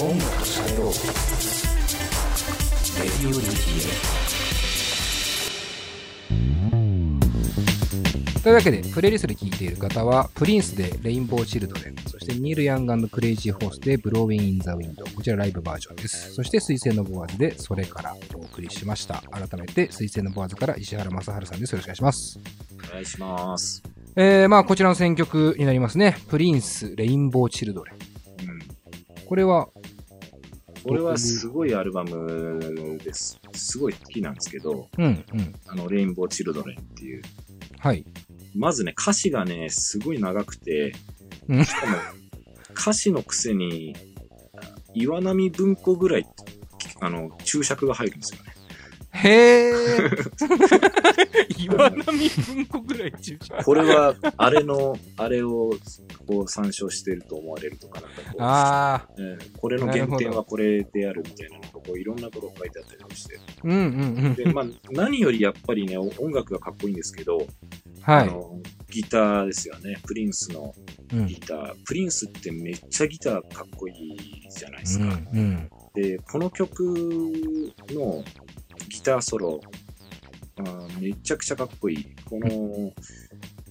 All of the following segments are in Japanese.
音楽と喋ろうレディオ DTM というわけで、プレイリストで聴いている方は、プリンスで Rainbow Children、そしてニール・ヤングクレイジー・ホースで Blowin' in the Wind、こちらライブバージョンです。そして、 SuiseiNoboAz で、それからお送りしました。改めて、 SuiseiNoboAz から石原正晴さんです。よろしくお願いします。お願いします。えー、まあ、こちらの選曲になりますね。プリンス、 Rainbow Children。うん。これは、これはすごいアルバムです。すごい好きなんですけど、うん、うん。あの、レインボーチルドレンっていう。はい。まずね、歌詞がね、すごい長くて、うんしかも、歌詞のくせに、岩波文庫ぐらい、あの、注釈が入るんですよね。へー。岩波文庫ぐらい中華。これは、あれの、あれを、こう、参照してると思われるとか、なんかこう、あー。えーこれの原点はこれであるみたいなのが、こう、いろんなことが書いてあったりして。うんうんうんで、まあ、何よりやっぱりね、お音楽がかっこいいんですけど、はい。あの、ギターですよね。プリンスのうんギター。プリンスってめっちゃギターかっこいいじゃないですか。うんうんで、この曲のギターソロ、あーめちゃくちゃかっこいい。この、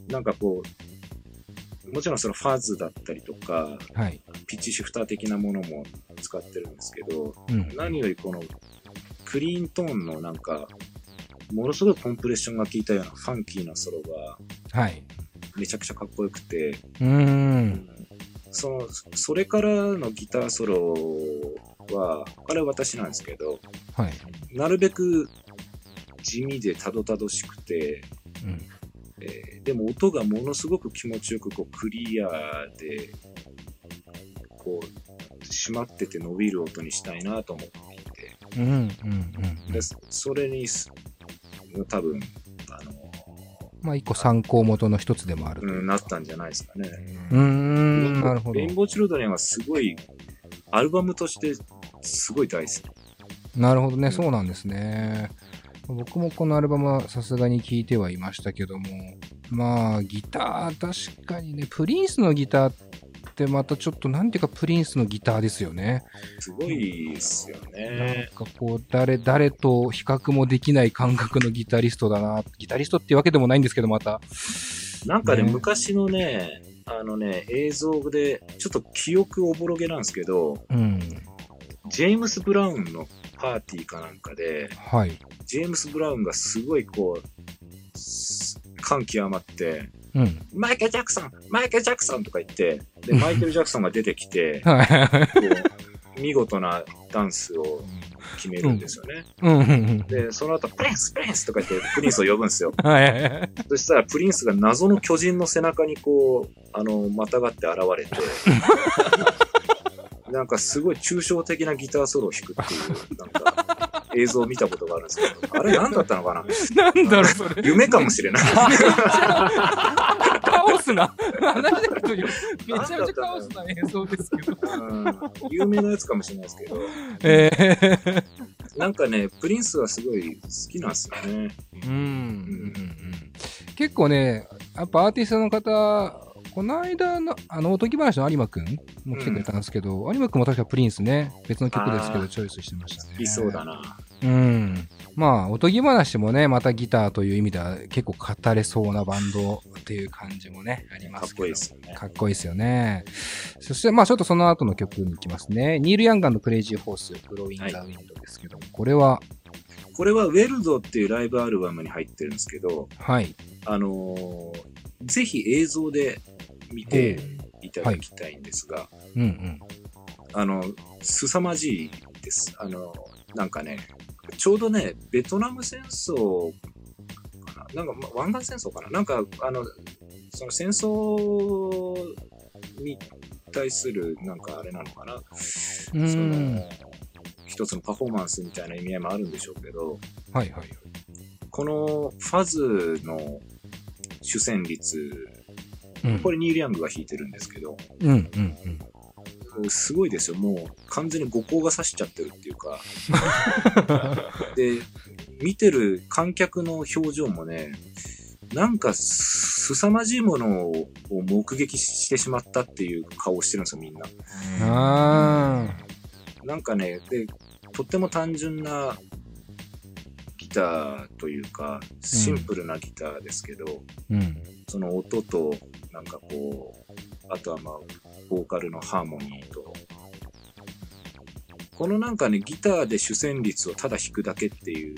なんかこう、もちろんそのファズだったりとか、はい。ピッチシフター的なものも使ってるんですけど、うん。何よりこのクリーントーンのなんか、ものすごいコンプレッションが効いたようなファンキーなソロがはい。めちゃくちゃかっこよくて、うーん。その、それからのギターソロは、あれは私なんですけど、はい。なるべく地味でたどたどしくて、うん。えーでも音がものすごく気持ちよくこうクリアで、こう、締まってて伸びる音にしたいなと思っていて、うん。うん。うんで。それにす、多分、あの、まあ、一個参考元の一つでもあると。うん、なったんじゃないですかね。うーん。なるほどレイ。ンボーチルドレンはすごい、アルバムとしてすごい大好き。なるほどね。そうなんですね。僕もこのアルバムはさすがに聴いてはいましたけども、まあ、ギター、確かにね、プリンスのギターってまたちょっとなんていうかプリンスのギターですよね。すごいですよなんね。かこう、誰、誰と比較もできない感覚のギタリストだな。ギタリストっていうわけでもないんですけど、また。なんかね、ね昔のね、あのね、映像で、ちょっと記憶おぼろげなんですけど、うん。ジェームス・ブラウンのパーティーかなんかで、はい。ジェームス・ブラウンがすごいこう、す感極まって、うん。マイケル・ジャクソンマイケル・ジャクソンとか言って、で、マイケル・ジャクソンが出てきて、見事なダンスを決めるんですよね。うんうんうん。で、その後、プリンス、プリンスとか言って、プリンスを呼ぶんですよ。はい。そしたら、プリンスが謎の巨人の背中にこう、あの、またがって現れて、なんかすごい抽象的なギターソロを弾くっていう、なんか、映像を見たことがあるんですけど、あれ何だったのかな？なんだろう、それ。夢かもしれない。カオスな、話めちゃめちゃカオスな映像ですけど。うん有名なやつかもしれないですけど、えー、なんかね、プリンスはすごい好きなんですよね。うんうんうんうん結構ね、やっぱアーティストの方、この間の、あの、おとぎ話の有馬くんも来てくれたんですけど、有馬くんも確かプリンスね、別の曲ですけど、チョイスしてましたね。好きそうだな。うん。まあ、おとぎ話もね、またギターという意味では結構語れそうなバンドっていう感じもね、ありますけど。かっこいいですよね。かっこいいですよね。そして、まあちょっとその後の曲に行きますね。ニール・ヤンガンのクレイジー・ホース、ブローイン・ザ・ウィンドですけども、これは、これはウェルドっていうライブアルバムに入ってるんですけど、はい。あのーぜひ映像で見ていただきたいんですが、うんうん。あの、凄まじいです。あの、なんかね、ちょうどね、ベトナム戦争かな？なんか、ま湾岸戦争かな？なんか、あの、その戦争に対する、なんかあれなのかな？うそん。の、一つのパフォーマンスみたいな意味合いもあるんでしょうけど、はいはい。このファズの主旋律、うんこれニール・ヤングが弾いてるんですけど、うんうんうん。すごいですよ。もう完全に五光が差しちゃってるっていうか。で、見てる観客の表情もね、なんかすさまじいものを目撃してしまったっていう顔をしてるんですよ、みんな。あなんかね、で、とっても単純なギターというか、シンプルなギターですけど、うん。その音と、なんかこう、あとはまあ、ボーカルのハーモニーと、このなんかね、ギターで主旋律をただ弾くだけっていう、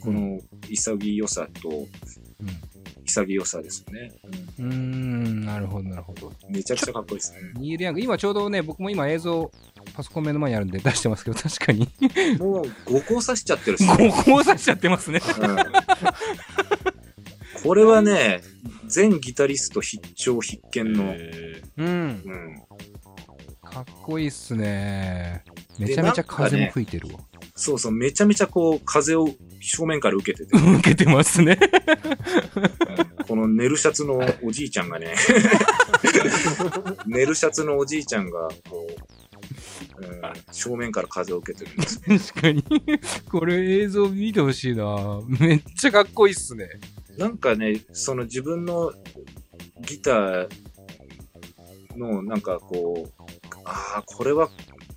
この潔さと、潔さですね。うん。うーん、なるほど、なるほど。うんめちゃくちゃかっこいいですね。ニール・ヤング、今ちょうどね、僕も今映像、パソコン目の前にあるんで出してますけど、確かに、もう5個刺しちゃってるっすね。ここを刺しちゃってますね。うんこれはね、全ギタリスト必聴必見の、うん。うん、かっこいいっすね。めちゃめちゃ風も吹いてるわ。そうそう、めちゃめちゃこう、風を正面から受けてて、受けてますね。うんこのネルシャツのおじいちゃんがね、ネルシャツのおじいちゃんが、こう、うん正面から風を受けてるんです。確かに。これ映像見てほしいな。めっちゃかっこいいっすね。なんかね、その自分のギターの、なんかこう、ああ、これは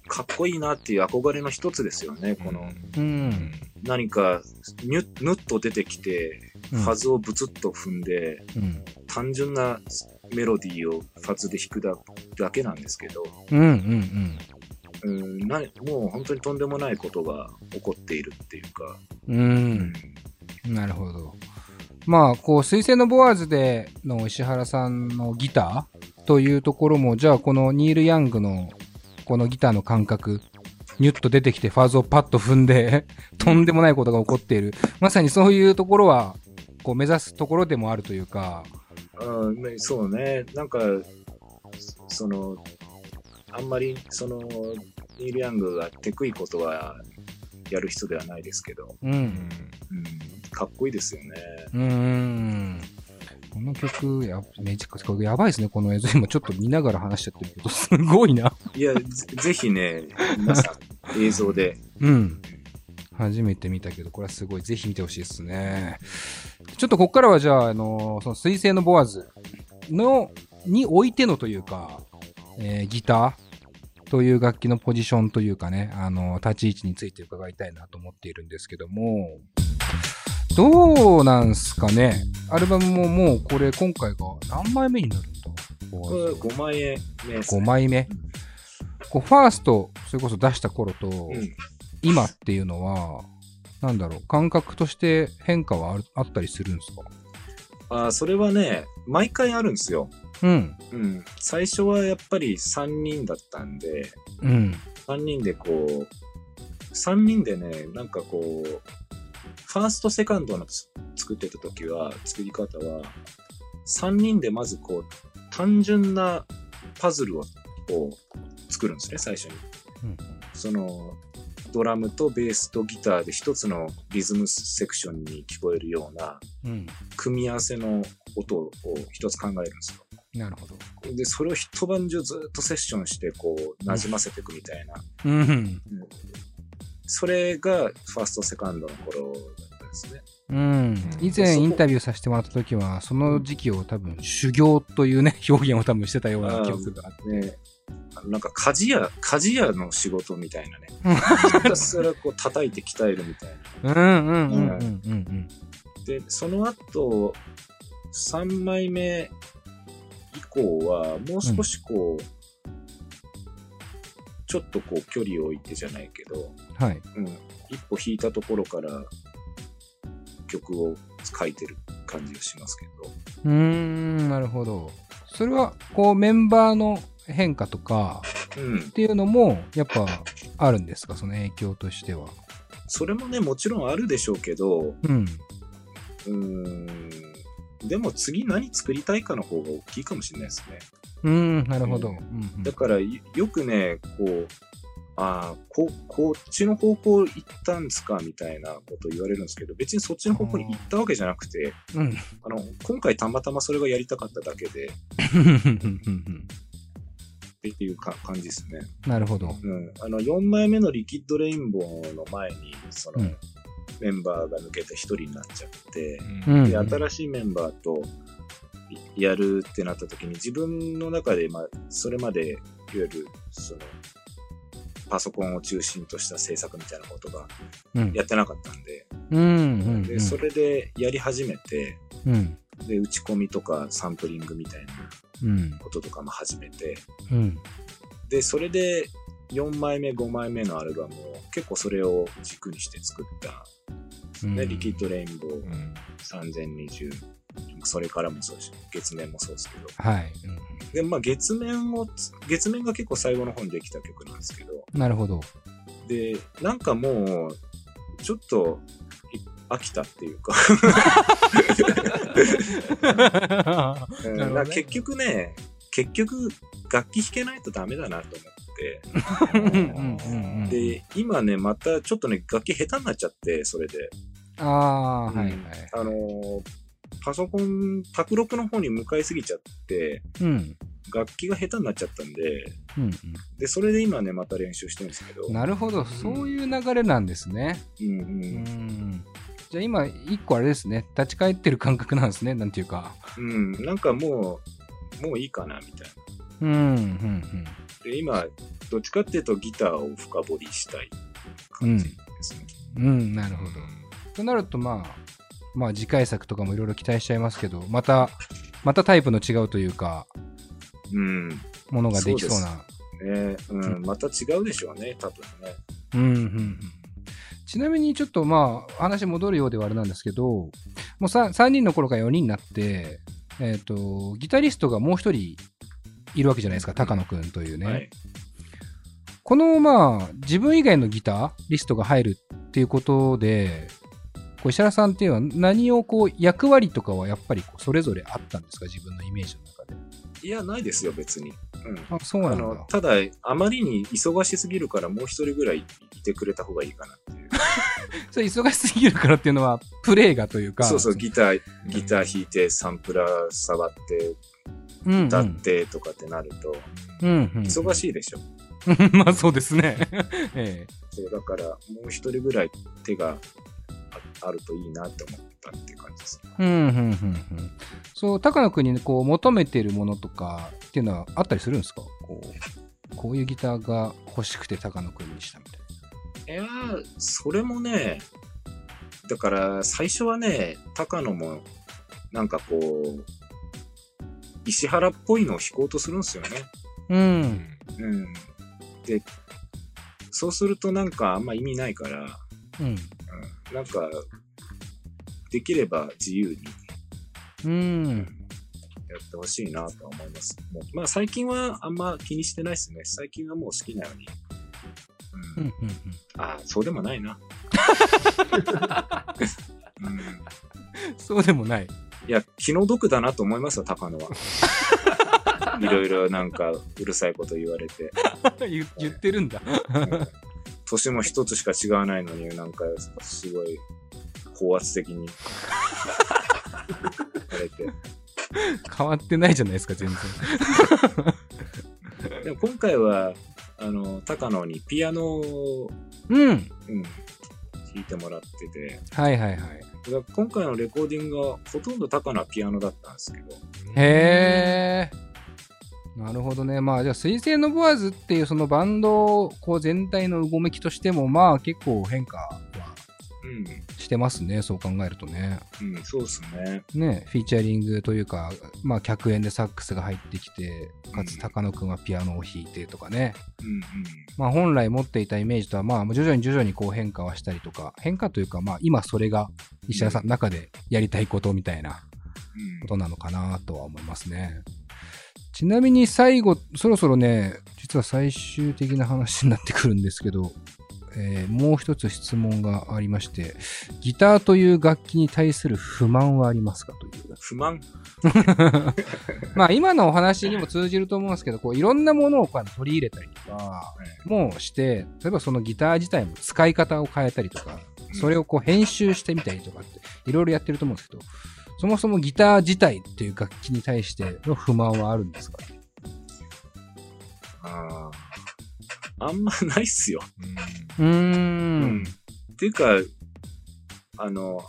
かっこいいなっていう憧れの一つですよね。この、うん。何か、ニュぬっと出てきて、ファズをブツッと踏んで、うん。単純なメロディーをファズで弾くだだけなんですけど、うんうんうんなもう本当にとんでもないことが起こっているっていうか、うん。うん。なるほど。まあ、こう、水星のボアーズでの石原さんのギターというところも、じゃあこのニール・ヤングのこのギターの感覚、ニュッと出てきてファーズをパッと踏んで、とんでもないことが起こっている。まさにそういうところは、こう目指すところでもあるというか、うん、そうね、なんか、その、あんまり、その、ニール・ヤングがテクいことはやる人ではないですけど、うん。うん、かっこいいですよね。うーん。この曲、や、めちゃくちゃ、やばいですね、この映像。今ちょっと見ながら話しちゃってるけど、すごいな。いや、ぜぜひね、皆さん映像で、うん。初めて見たけど、これはすごい。ぜひ見てほしいですね。ちょっとここからはじゃあ、あのその水星のボアーズの、においてのというか、えーギターという楽器のポジションというかね、あの立ち位置について伺いたいなと思っているんですけども、どうなんすかね？アルバムももうこれ今回が何枚目になるんだ？これーズ5万円目です、5ね。枚目？こうファースト、それこそ出した頃と、うん。今っていうのは、なんだろう、感覚として変化はあったりするんですか？あーそれはね、毎回あるんですよ。うん。うん。最初はやっぱり3人だったんで、うん。3人でこう、3人でね、なんかこう、ファースト、セカンドのつ作ってた時は、作り方は、3人でまずこう、単純なパズルを作るんですね、最初に。うんその、ドラムとベースとギターで一つのリズムセクションに聞こえるようなうん。組み合わせの音を一つ考えるんですよ。なるほど。で、それを一晩中ずっとセッションして、こう、馴染ませていくみたいな。うん。それがファースト、セカンドの頃だったですね。うん。以前インタビューさせてもらった時は、その時期を多分修行というね、表現を多分してたような記憶があって。なんか鍛冶屋、鍛冶屋の仕事みたいなね。ひたすらこう叩いて鍛えるみたいな。うんうんうんうんうんで、その後、3枚目以降は、もう少しこう、ちょっとこう距離を置いてじゃないけど、うん。はい。うん、一歩引いたところから曲を書いてる感じがしますけど。うーん、なるほど。それは、こう、メンバーの変化とかうんっ。ていうのも、やっぱあるんですか？その影響としては。それもね、もちろんあるでしょうけど、うん。うーん。でも次何作りたいかの方が大きいかもしれないですね。うーん、なるほど。ううんうんだからよよくね、こう、ああ、こ、こっちの方向行ったんですかみたいなこと言われるんですけど、別にそっちの方向に行ったわけじゃなくて、うん。あの、今回たまたまそれがやりたかっただけで、っていうか感じですね。なるほど。うん。あの、4枚目のリキッドレインボーの前に、その、うんメンバーが抜けて1人になっちゃって、うんで、新しいメンバーといやるってなった時に自分の中で、まあ、それまで、いわゆる、その、パソコンを中心とした制作みたいなことがうん。やってなかったんで、うん。うん。で、それでやり始めて、うん。で、打ち込みとかサンプリングみたいなうん。こととかも始めて、うん。で、それで4枚目、5枚目のアルバムを結構それを軸にして作った、ね、リキッドレインボーうん。3020、それからもそうですし、月面もそうですけど、はい。で、まあ月面をつ、月面が結構最後の方にできた曲なんですけど、うん。なるほど。で、なんかもう、ちょっと、い飽きたっていうか、結局ね、結局、楽器弾けないとダメだなと思って、うんうんうんうん。で、今ね、またちょっとね、楽器下手になっちゃって、それで。ああ、はいはい。あのーパソコン、卓録の方に向かいすぎちゃって、うん。楽器が下手になっちゃったんで、うんで、それで今ね、また練習してるんですけど。うん。なるほど。そういう流れなんですね。うんう。うんん。じゃあ今、一個あれですね。立ち返ってる感覚なんですね。なんていうか。うん。なんかもう、もういいかな、みたいな。うん、うん、で、今、どっちかっていうとギターを深掘りしたい感じですね。うん。うん、なるほど。となると、まあ、まあ次回作とかもいろいろ期待しちゃいますけど、また、またタイプの違うというか、うん。ものができそうな。ねうん。また違うでしょうね、多分ね。うんうんうんちなみにちょっとまあ話戻るようではあれなんですけど、もう 3, 3人の頃から4人になって、えっ、と、ギタリストがもう一人いるわけじゃないですか、高野くんというね。はい。このまあ自分以外のギタリストが入るっていうことで、こう石原さんっていうのは何をこう役割とかはやっぱりこうそれぞれあったんですか？自分のイメージの中で。いや、ないですよ、別に。うん。あ、そうなんだ。ただ、あまりに忙しすぎるから、もう一人ぐらいいてくれた方がいいかなっていう。それ忙しすぎるからっていうのは、プレイがというか。そうそう、ギター、ギター弾いて、サンプラー触って、歌ってとかってなると、忙しいでしょ。い。まあそうですね。ええそう、だから、もう一人ぐらい手がああるといいなって思ったっていう感じです。うんうんうんうん。そう、高野くんにこう求めてるものとかっていうのはあったりするんですか？こう、こういうギターが欲しくて高野くんにしたみたいいやー、それもね、だから、最初はね、高野も、なんかこう、石原っぽいのを弾こうとするんですよね。な。うん。うん。で、そうするとなんかあんま意味ないから、うん。うん、なんか、できれば自由にうん。やってほしいなとは思います。もうまあ最近はあんま気にしてないですね。最近はもう好きなように。うんうん。うん。ああ、そうでもないな。うん、そうでもない。いや、気の毒だなと思いますよ、高野は。いろいろなんかうるさいこと言われて。言言ってるんだ。うん年も一つしか違わないのになんかすごい高圧的に言われて。変わってないじゃないですか、全然。でも今回は、あの、高野にピアノを、うん。うん、弾いてもらってて、はいはいはい。今回のレコーディングがほとんど高野はピアノだったんですけど、へえ。なるほどね。まあじゃあ、水星のボアズっていうそのバンドこう全体のうごめきとしても、まあ結構変化はしてますね。そう考えるとね。うん、うん、そうですね。ね、フィーチャリングというか、まあ客演でサックスが入ってきて、かつうん高野くんはピアノを弾いてとかね。うん、うん。まあ本来持っていたイメージとは、まあ徐々に徐々にこう変化はしたりとか、変化というか、まあ今それが石原さんの中でやりたいことみたいなことなのかなとは思いますね。ちなみに最後、そろそろね、実は最終的な話になってくるんですけど、えーもう一つ質問がありまして、ギターという楽器に対する不満はありますかという。不満？まあ今のお話にも通じると思うんですけど、こういろんなものをこう取り入れたりとか、もして、例えばそのギター自体も使い方を変えたりとか、それをこう編集してみたりとかって、いろいろやってると思うんですけど、そもそもギター自体っていう楽器に対しての不満はあるんですか？あああんまないっすよ。うー。うんっていうか、あの、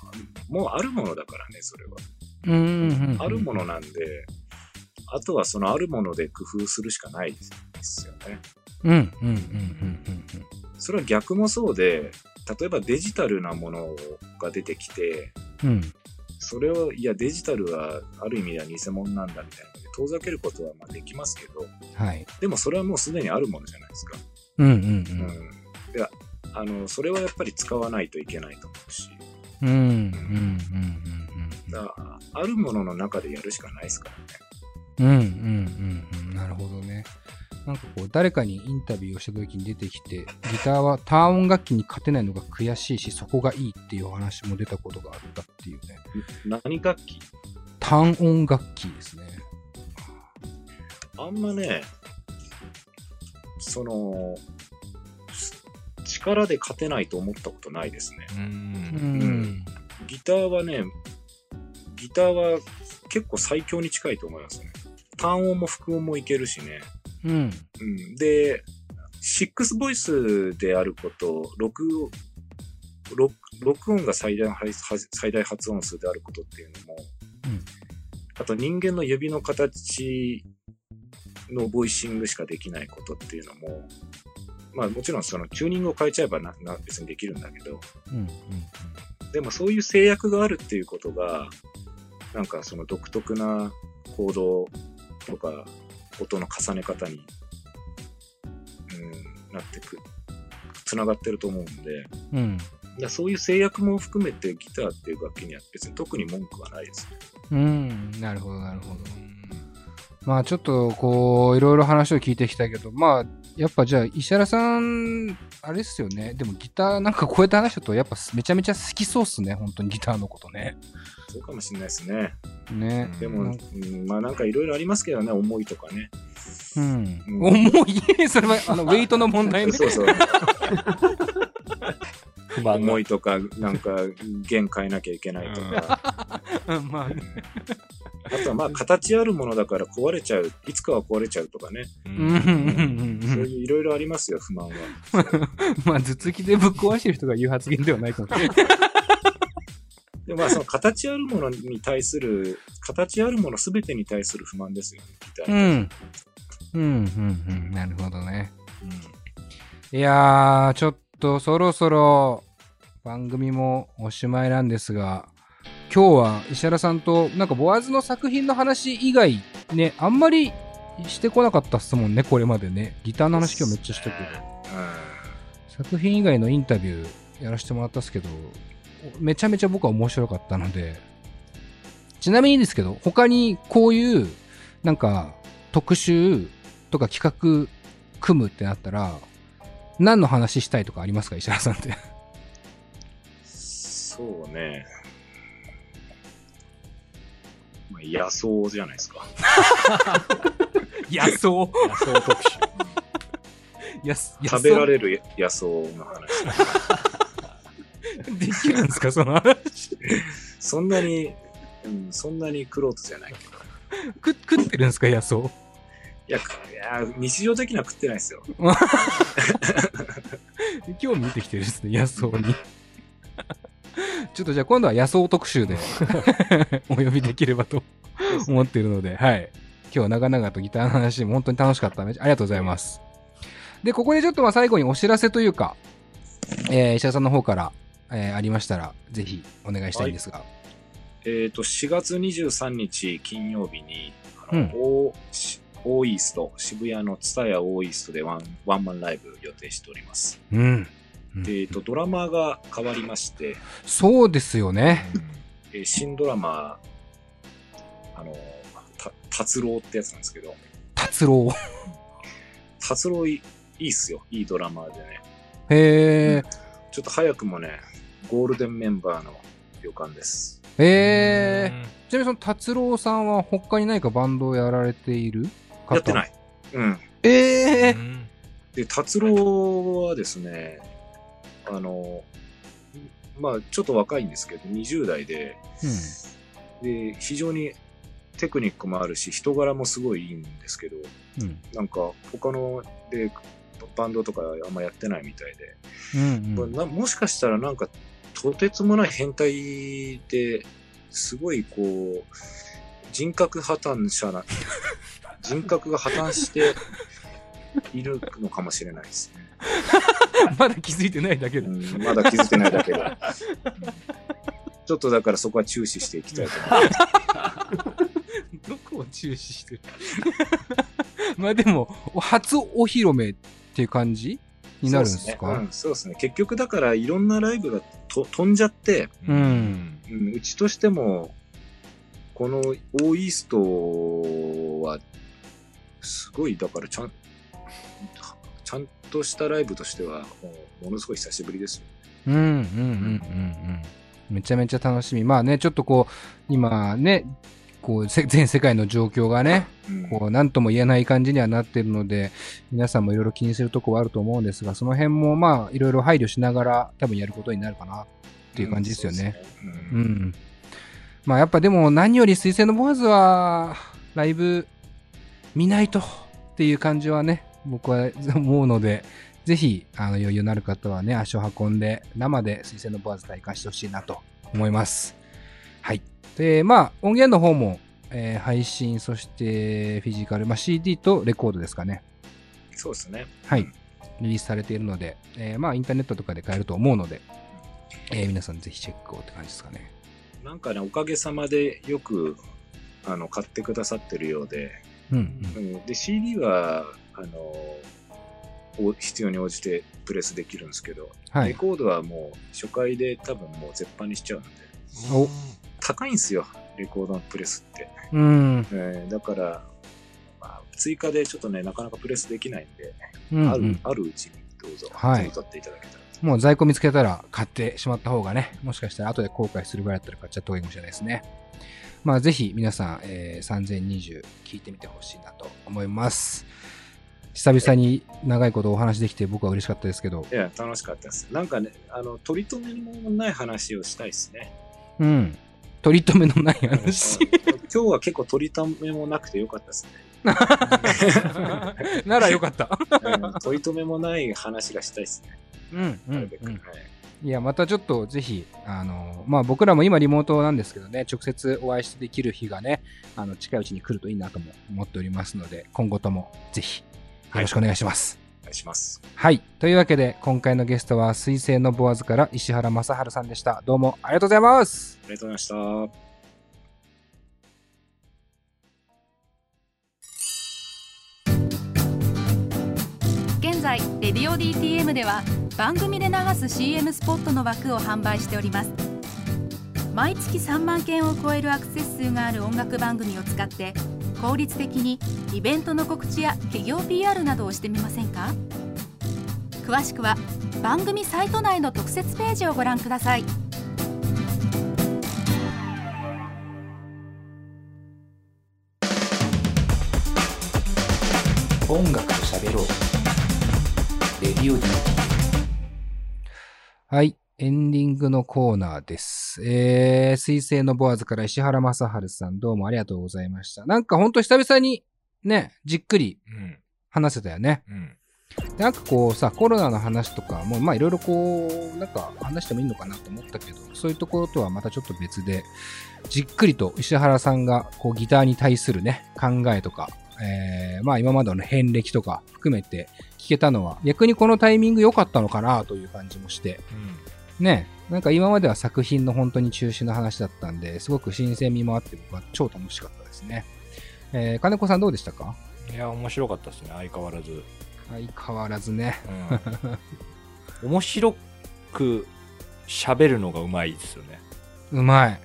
もうあるものだからね、それは。うんうん。あるものなんで、あとはそのあるもので工夫するしかないですよね。うん、うん、うん、うん、それは逆もそうで、例えばデジタルなものが出てきて、うん。うん。それを、いや、デジタルはある意味では偽物なんだみたいなので遠ざけることはまあできますけど、はい。でもそれはもうすでにあるものじゃないですか。うん、うん、うん。いや、あの、それはやっぱり使わないといけないと思うし、うん。うん、うん、うん、うん。だあるものの中でやるしかないですからね。うんうんうんうん。なるほどね。なんかこう、誰かにインタビューをした時に出てきて、ギターは単音楽器に勝てないのが悔しいし、そこがいいっていうお話も出たことがあったっていうね。何楽器？単音楽器ですね。あんまね、その、力で勝てないと思ったことないですね。う。うんん。ギターはね、ギターは結構最強に近いと思いますね。単音も複音もいけるしね。うん。うん、で、シックスボイスであること、録録録音が最大は最大発音数であることっていうのも、うんあと人間の指の形のボイシングしかできないことっていうのも、まあもちろんそのチューニングを変えちゃえばなな別にできるんだけど、うん。うん。でもそういう制約があるっていうことが、なんかその独特な行動とか音の重ね方に、うん、なってく、つながってると思うんで、うん。いやそういう制約も含めてギターっていう楽器には別に特に文句はないですね。うん。なるほど、なるほど。まあちょっとこう、いろいろ話を聞いてきたけど、まあ、やっぱじゃあ石原さん、あれっすよね。でもギターなんかこうやって話すと、やっぱめちゃめちゃ好きそうっすね。本当にギターのことね。そうかもしれないですね。ね。でも、まあなんかいろいろありますけどね、思いとかね。うん。うん重い？それは、あの、ウェイトの問題ね。そうそう。思いとか、なんか弦変えなきゃいけないとか。うん まあね。あとはまあ形あるものだから壊れちゃう、いつかは壊れちゃうとかね。ううんそうんいういろいろありますよ、不満は。まあ、頭突きでぶっ壊してる人が言う発言ではないかもしれない。でまあその形あるものに対する、形あるもの全てに対する不満ですよね、ギターにうん。うん、うん、うん。なるほどね。うんいやー、ちょっとそろそろ番組もおしまいなんですが、今日は石原さんと、なんかボアズの作品の話以外、ね、あんまりしてこなかったっすもんね、これまでね。ギターの話今日めっちゃしたけど。作品以外のインタビューやらせてもらったっすけど、めちゃめちゃ僕は面白かったので、ちなみにですけど、他にこういう、なんか、特集とか企画組むってなったら、何の話したいとかありますか石原さんって。そうね。野草じゃないですか。野草野草特集。やす 食べられる野草の話。できるんですか？その話。そんなに、うん、そんなにクロートじゃないけど。食食ってるんですか？野草。いや、くいや日常的には食ってないですよ。興味出てきてるですね、野草に。ちょっとじゃあ今度は野草特集で お呼びできればと思っているので、はい。今日は長々とギターの話も本当に楽しかったね。ありがとうございます。で、ここでちょっとまあ最後にお知らせというか、えー石田さんの方から、えーありましたら、ぜひお願いしたいんですが。えっ、と、4月23日金曜日に、あの、うんオーしオーイースト、渋谷のツタヤオーイーストでワンワンマンライブ予定しております。うん。でえっ、と、ドラマーが変わりまして、そうですよね。えー新ドラマ、あの、た達郎ってやつなんですけど、達郎。達郎いいっすよ。いいドラマーでね。へえ。ちょっと早くもね、ゴールデンメンバーの予感です。へえ。ちなみにその達郎さんは他に何かバンドをやられている方？やってない。うん。えうえ。んで、達郎はですね、あの、まあ、ちょっと若いんですけど、20代で、で、非常にテクニックもあるし、人柄もすごいいいんですけど、うん。うん。なんか、他ので、バンドとかあんまやってないみたいで、うんうん。なもしかしたらなんか、とてつもない変態で、すごいこう、人格破綻者な、人格が破綻して、いるのかもしれないですね。まだ気づいてないだけだ。うん、まだ気づいてないだけで。う んちょっとだからそこは注視していきたいと思います。どこを注視してる？まあでも、初お披露目っていう感じになるんですか？そうですね。うん、ね。結局だからいろんなライブがと飛んじゃって、うんうん、うちとしても、このオーイーストは、すごい、だからちゃん、ちゃんとしたライブとしては、もうものすごい久しぶりですよ。うんうんうんうんうん。めちゃめちゃ楽しみ。まあね、ちょっとこう、今ね、こう、せ 全世界の状況がね、うんこう、なんとも言えない感じにはなってるので、皆さんもいろいろ気にするとこはあると思うんですが、その辺もまあ、いろいろ配慮しながら多分やることになるかなっていう感じですよね。うん。まあやっぱでも何より水星のボアズは、ライブ見ないとっていう感じはね、僕は思うので、ぜひ、あの、余裕のある方はね、足を運んで、生で水星のボアズ体感してほしいなと思います。はい。で、まあ、音源の方も、えー配信、そしてフィジカル、まあ、CD とレコードですかね。そうですね。はい。リリースされているので、えーまあ、インターネットとかで買えると思うので、えー皆さんぜひチェックをって感じですかね。なんかね、おかげさまでよく、あの、買ってくださってるようで、うん、ううん。ん、で、CD は、あの、お必要に応じてプレスできるんですけど、はい。レコードはもう初回で多分もう絶版にしちゃうんで、お高いんですよ、レコードのプレスって。うん。えーだから、まあ、追加でちょっとね、なかなかプレスできないんで、うん、あるうん。あるうちにどうぞ、はいっていただけたらと。もう在庫見つけたら買ってしまった方がね、もしかしたら後で後悔するぐらいだったら買っちゃった方がいいかもしれないですね。まあぜひ皆さん、えー3020聞いてみてほしいなと思います。久々に長いことお話できて僕は嬉しかったですけど、いや、楽しかったです。なんかね、あの、取り留めもない話をしたいですね。うん。取り留めのないうん話。今日は結構取り留めもなくてよかったですね。ならよかった。うん取り留めもない話がしたいですね。うん、うなるべ。く。んうんはいいや、またちょっとぜひ、あの、まあ僕らも今リモートなんですけどね、直接お会いしてできる日がね、あの、近いうちに来るといいなとも思っておりますので、今後ともぜひ、よろしくお願いします。お願いします。はい。というわけで、今回のゲストは、水星のボアズから石原正治さんでした。どうもありがとうございます。ありがとうございました。現在レディオ DTM では番組で流す CM スポットの枠を販売しております毎月3万件を超えるアクセス数がある音楽番組を使って効率的にイベントの告知や企業 PR などをしてみませんか？詳しくは番組サイト内の特設ページをご覧ください。音楽と喋ろう。レディオ DT はい。エンディングのコーナーです。えー、水星のボアズから石原正治さん、どうもありがとうございました。なんかほんと久々に、ね、じっくりうん。話せたよね。うん。でなんかこうさ、コロナの話とかも、まあいろいろこう、なんか話してもいいのかなと思ったけど、そういうところとはまたちょっと別で、じっくりと石原さんがこうギターに対するね、考えとか、えー、まあ今までの遍歴とか含めて聞けたのは、逆にこのタイミング良かったのかなという感じもして、ね、なんか今までは作品の本当に中止の話だったんで、すごく新鮮味もあって僕は超楽しかったですね。えー、金子さんどうでしたか？いや、面白かったですね、相変わらず。相変わらずね。うん。面白く喋るのがうまいですよね。うまい。う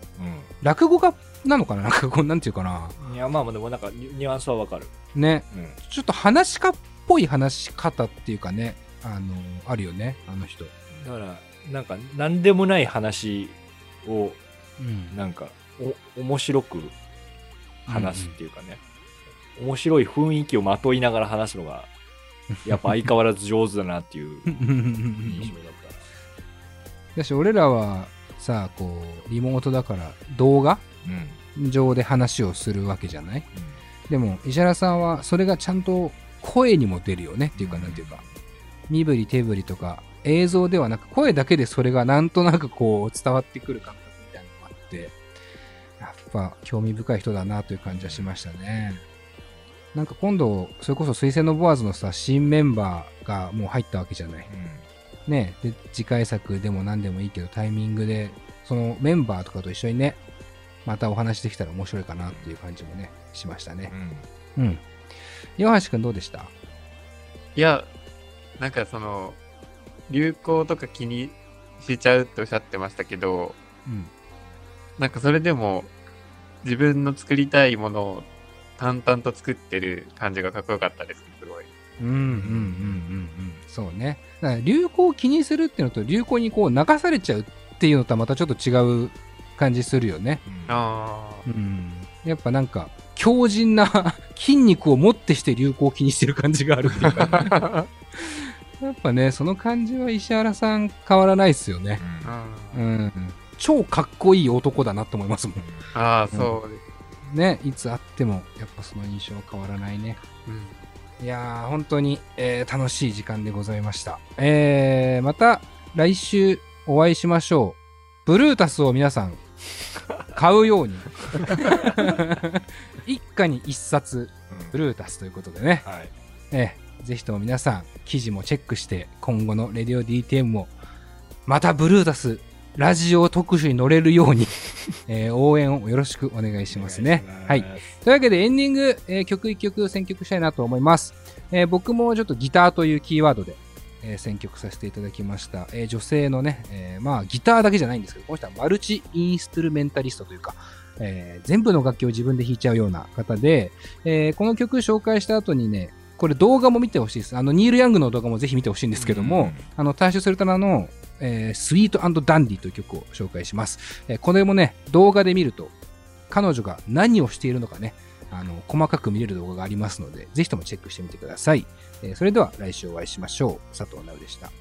落語家なのかな？なんかこう、なんていうかな？ん。いや、まあまあ、でもなんかニュアンスはわかる。ね。うん。ちょっと話し家っぽい話し方っていうかね、あの、あるよね、あの人。だから、なんか、なんでもない話を、うん。なんか、お、面白く話すっていうかね、面白い雰囲気をまといながら話すのが、やっぱ相変わらず上手だなっていう印象だった。だし、俺らはさ、こう、リモートだから動画な。うん。上で話をするわけじゃない？でも、石原さんはそれがちゃんと声にも出るよねっていうか、うんなんていうか、身振り手振りとか、映像ではなく声だけでそれがなんとなくこう伝わってくる感覚みたいなのがあって、やっぱ興味深い人だなという感じはしましたね。なんか今度、それこそ水星のボアーズのさ、新メンバーがもう入ったわけじゃない。ね。で、次回作でも何でもいいけど、タイミングで、そのメンバーとかと一緒にね、またお話できたら面白いかなっていう感じもね、しましたね。うん。岩橋くんどうでした？いや、なんかその、流行とか気にしちゃうっておっしゃってましたけど、うん。なんかそれでも、自分の作りたいものを淡々と作ってる感じがかっこよかったです、すごい。うんうんうんうんうん。そうね。だから流行を気にするっていうのと、流行にこう流されちゃうっていうのとはまたちょっと違う感じするよね。あうん。やっぱなんか、強靭な 筋肉を持ってして流行を気にしてる感じがあるっていうか、あ。やっぱね、その感じは石原さん変わらないですよね。ううんん。超かっこいい男だなと思いますもん。ああ、そうです。ね、いつ会っても、やっぱその印象は変わらないね。うん。いやー、本当に、えー楽しい時間でございました。えー、また来週お会いしましょう。ブルータスを皆さん、買うように。一家に一冊、ブルータスということでね。はい。えーぜひとも皆さん、記事もチェックして、今後のレディオ DTM も、またブルータス、ラジオ特集に乗れるように、えー応援をよろしくお願いしますね。はい。というわけでエンディング、えー曲一曲選曲したいなと思います。えー僕もちょっとギターというキーワードで、えー選曲させていただきました。えー女性のね、えーまあギターだけじゃないんですけど、この人はマルチインストゥルメンタリストというか、えー全部の楽器を自分で弾いちゃうような方で、えーこの曲紹介した後にね、これ動画も見てほしいです。あの、ニール・ヤングの動画もぜひ見てほしいんですけども、あの、ターシュ・スルタナの、えースイートダンディという曲を紹介します。えーこれもね、動画で見ると、彼女が何をしているのかね、あの、細かく見れる動画がありますので、ぜひともチェックしてみてください。えーそれでは来週お会いしましょう。佐藤直でした。